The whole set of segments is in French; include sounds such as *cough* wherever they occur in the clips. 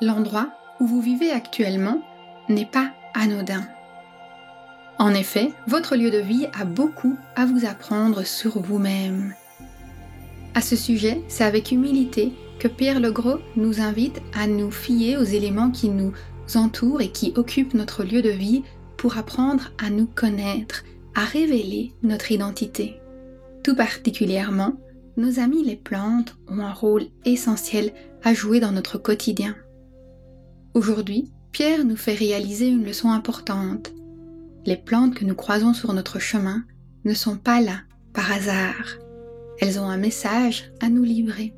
l'endroit où vous vivez actuellement n'est pas anodin. En effet, votre lieu de vie a beaucoup à vous apprendre sur vous-même. À ce sujet, c'est avec humilité que Pierre Legros nous invite à nous fier aux éléments qui nous entourent et qui occupent notre lieu de vie pour apprendre à nous connaître, à révéler notre identité. Tout particulièrement, nos amis les plantes ont un rôle essentiel à jouer dans notre quotidien. Aujourd'hui, Pierre nous fait réaliser une leçon importante. Les plantes que nous croisons sur notre chemin ne sont pas là par hasard. Elles ont un message à nous livrer.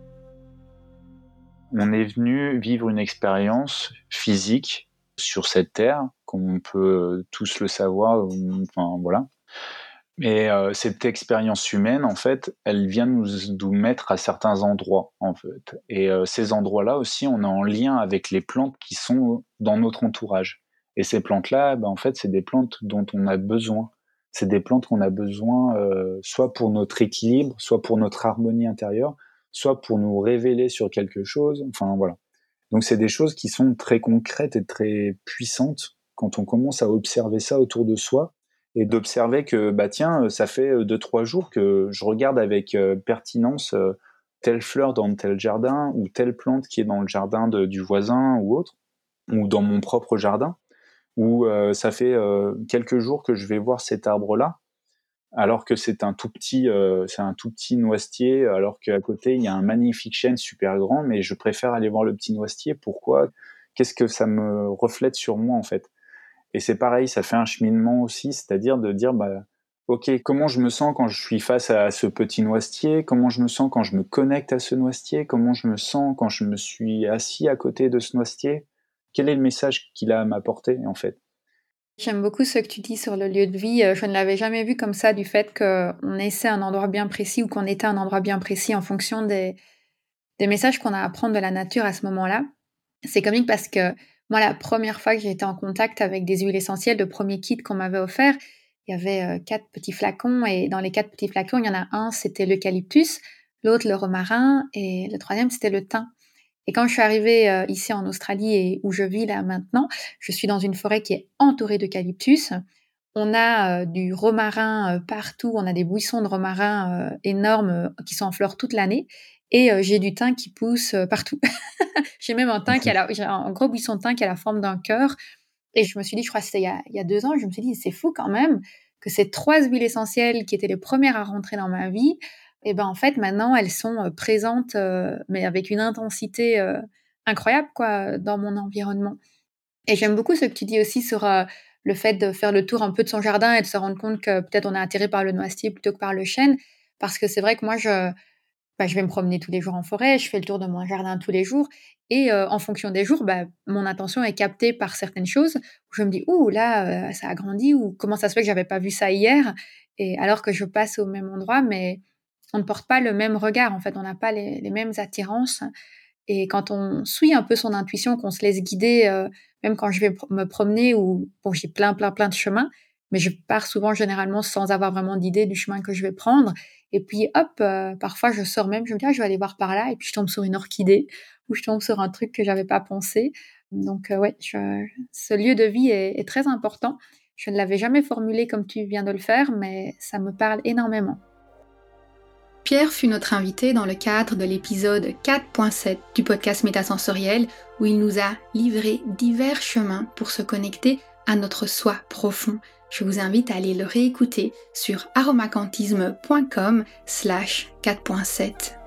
On est venu vivre une expérience physique sur cette terre, comme on peut tous le savoir, enfin voilà. Mais euh, cette expérience humaine, en fait, elle vient nous, nous mettre à certains endroits, en fait. Et euh, ces endroits-là aussi, on est en lien avec les plantes qui sont dans notre entourage. Et ces plantes-là, ben, en fait, c'est des plantes dont on a besoin c'est des plantes qu'on a besoin euh, soit pour notre équilibre, soit pour notre harmonie intérieure, soit pour nous révéler sur quelque chose. Enfin voilà. Donc c'est des choses qui sont très concrètes et très puissantes quand on commence à observer ça autour de soi et d'observer que bah tiens ça fait euh, deux trois jours que je regarde avec euh, pertinence telle fleur dans tel jardin ou telle plante qui est dans le jardin du voisin ou autre ou dans mon propre jardin euh, ça fait euh, quelques jours que je vais voir cet arbre-là, alors que c'est un tout petit, euh, c'est un tout petit noisetier, alors qu'à côté il y a un magnifique chêne super grand, mais je préfère aller voir le petit noisetier. Pourquoi? Qu'est-ce que ça me reflète sur moi en fait? Et c'est pareil, ça fait un cheminement aussi, c'est-à-dire de dire bah ok, comment je me sens quand je suis face à ce petit noisetier? Comment je me sens quand je me connecte à ce noisetier? Comment je me sens quand je me suis assis à côté de ce noisetier? Quel est le message qu'il a à m'apporter en fait? J'aime beaucoup ce que tu dis sur le lieu de vie. Euh, je ne l'avais jamais vu comme ça, du fait qu'on essaie un endroit bien précis ou qu'on était un endroit bien précis en fonction des, des messages qu'on a à prendre de la nature à ce moment-là. C'est comique parce que moi, la première fois que j'ai été en contact avec des huiles essentielles, le premier kit qu'on m'avait offert, il y avait euh, quatre petits flacons et dans les quatre petits flacons, il y en a un, c'était l'eucalyptus, l'autre le romarin et le troisième, c'était le thym. Et quand je suis arrivée euh, ici en Australie et où je vis là maintenant, je suis dans une forêt qui est entourée d'eucalyptus. On a euh, du romarin partout, on a des buissons de romarin énormes qui sont en fleurs toute l'année. Et j'ai du thym qui pousse partout. *laughs* j'ai même un thym qui a *laughs* un gros buisson de thym qui a la forme d'un cœur. Et je me suis dit, je crois que c'était il, il, y a deux ans, je me suis dit, c'est fou quand même que ces trois huiles essentielles qui étaient les premières à rentrer dans ma vie, et ben en fait maintenant elles sont présentes mais avec une intensité incroyable quoi dans mon environnement. Et j'aime beaucoup ce que tu dis aussi sur le fait de faire le tour un peu de son jardin et de se rendre compte que peut-être on est attiré par le noisetier plutôt que par le chêne parce que c'est vrai que moi je bah, je vais me promener tous les jours en forêt, je fais le tour de mon jardin tous les jours et en fonction des jours, bah, mon attention est captée par certaines choses je me dis ouh là ça a grandi ou comment ça se fait que j'avais pas vu ça hier? et alors que je passe au même endroit mais on ne porte pas le même regard, en fait, on n'a pas les, mêmes attirances. Et quand on suit un peu son intuition, qu'on se laisse guider, euh, même quand je vais me promener ou bon, j'ai plein, plein, plein de chemins, mais je pars souvent généralement sans avoir vraiment d'idée du chemin que je vais prendre. Et puis hop, euh, parfois je sors même, je me dis ah, je vais aller voir par là, et puis je tombe sur une orchidée ou je tombe sur un truc que j'avais pas pensé. Donc euh, ouais, ce lieu de vie est très important. Je ne l'avais jamais formulé comme tu viens de le faire, mais ça me parle énormément. Pierre fut notre invité dans le cadre de l'épisode 4.7 du podcast Métasensoriel où il nous a livré divers chemins pour se connecter à notre soi profond. Je vous invite à aller le réécouter sur aromacantisme.com slash 4.7.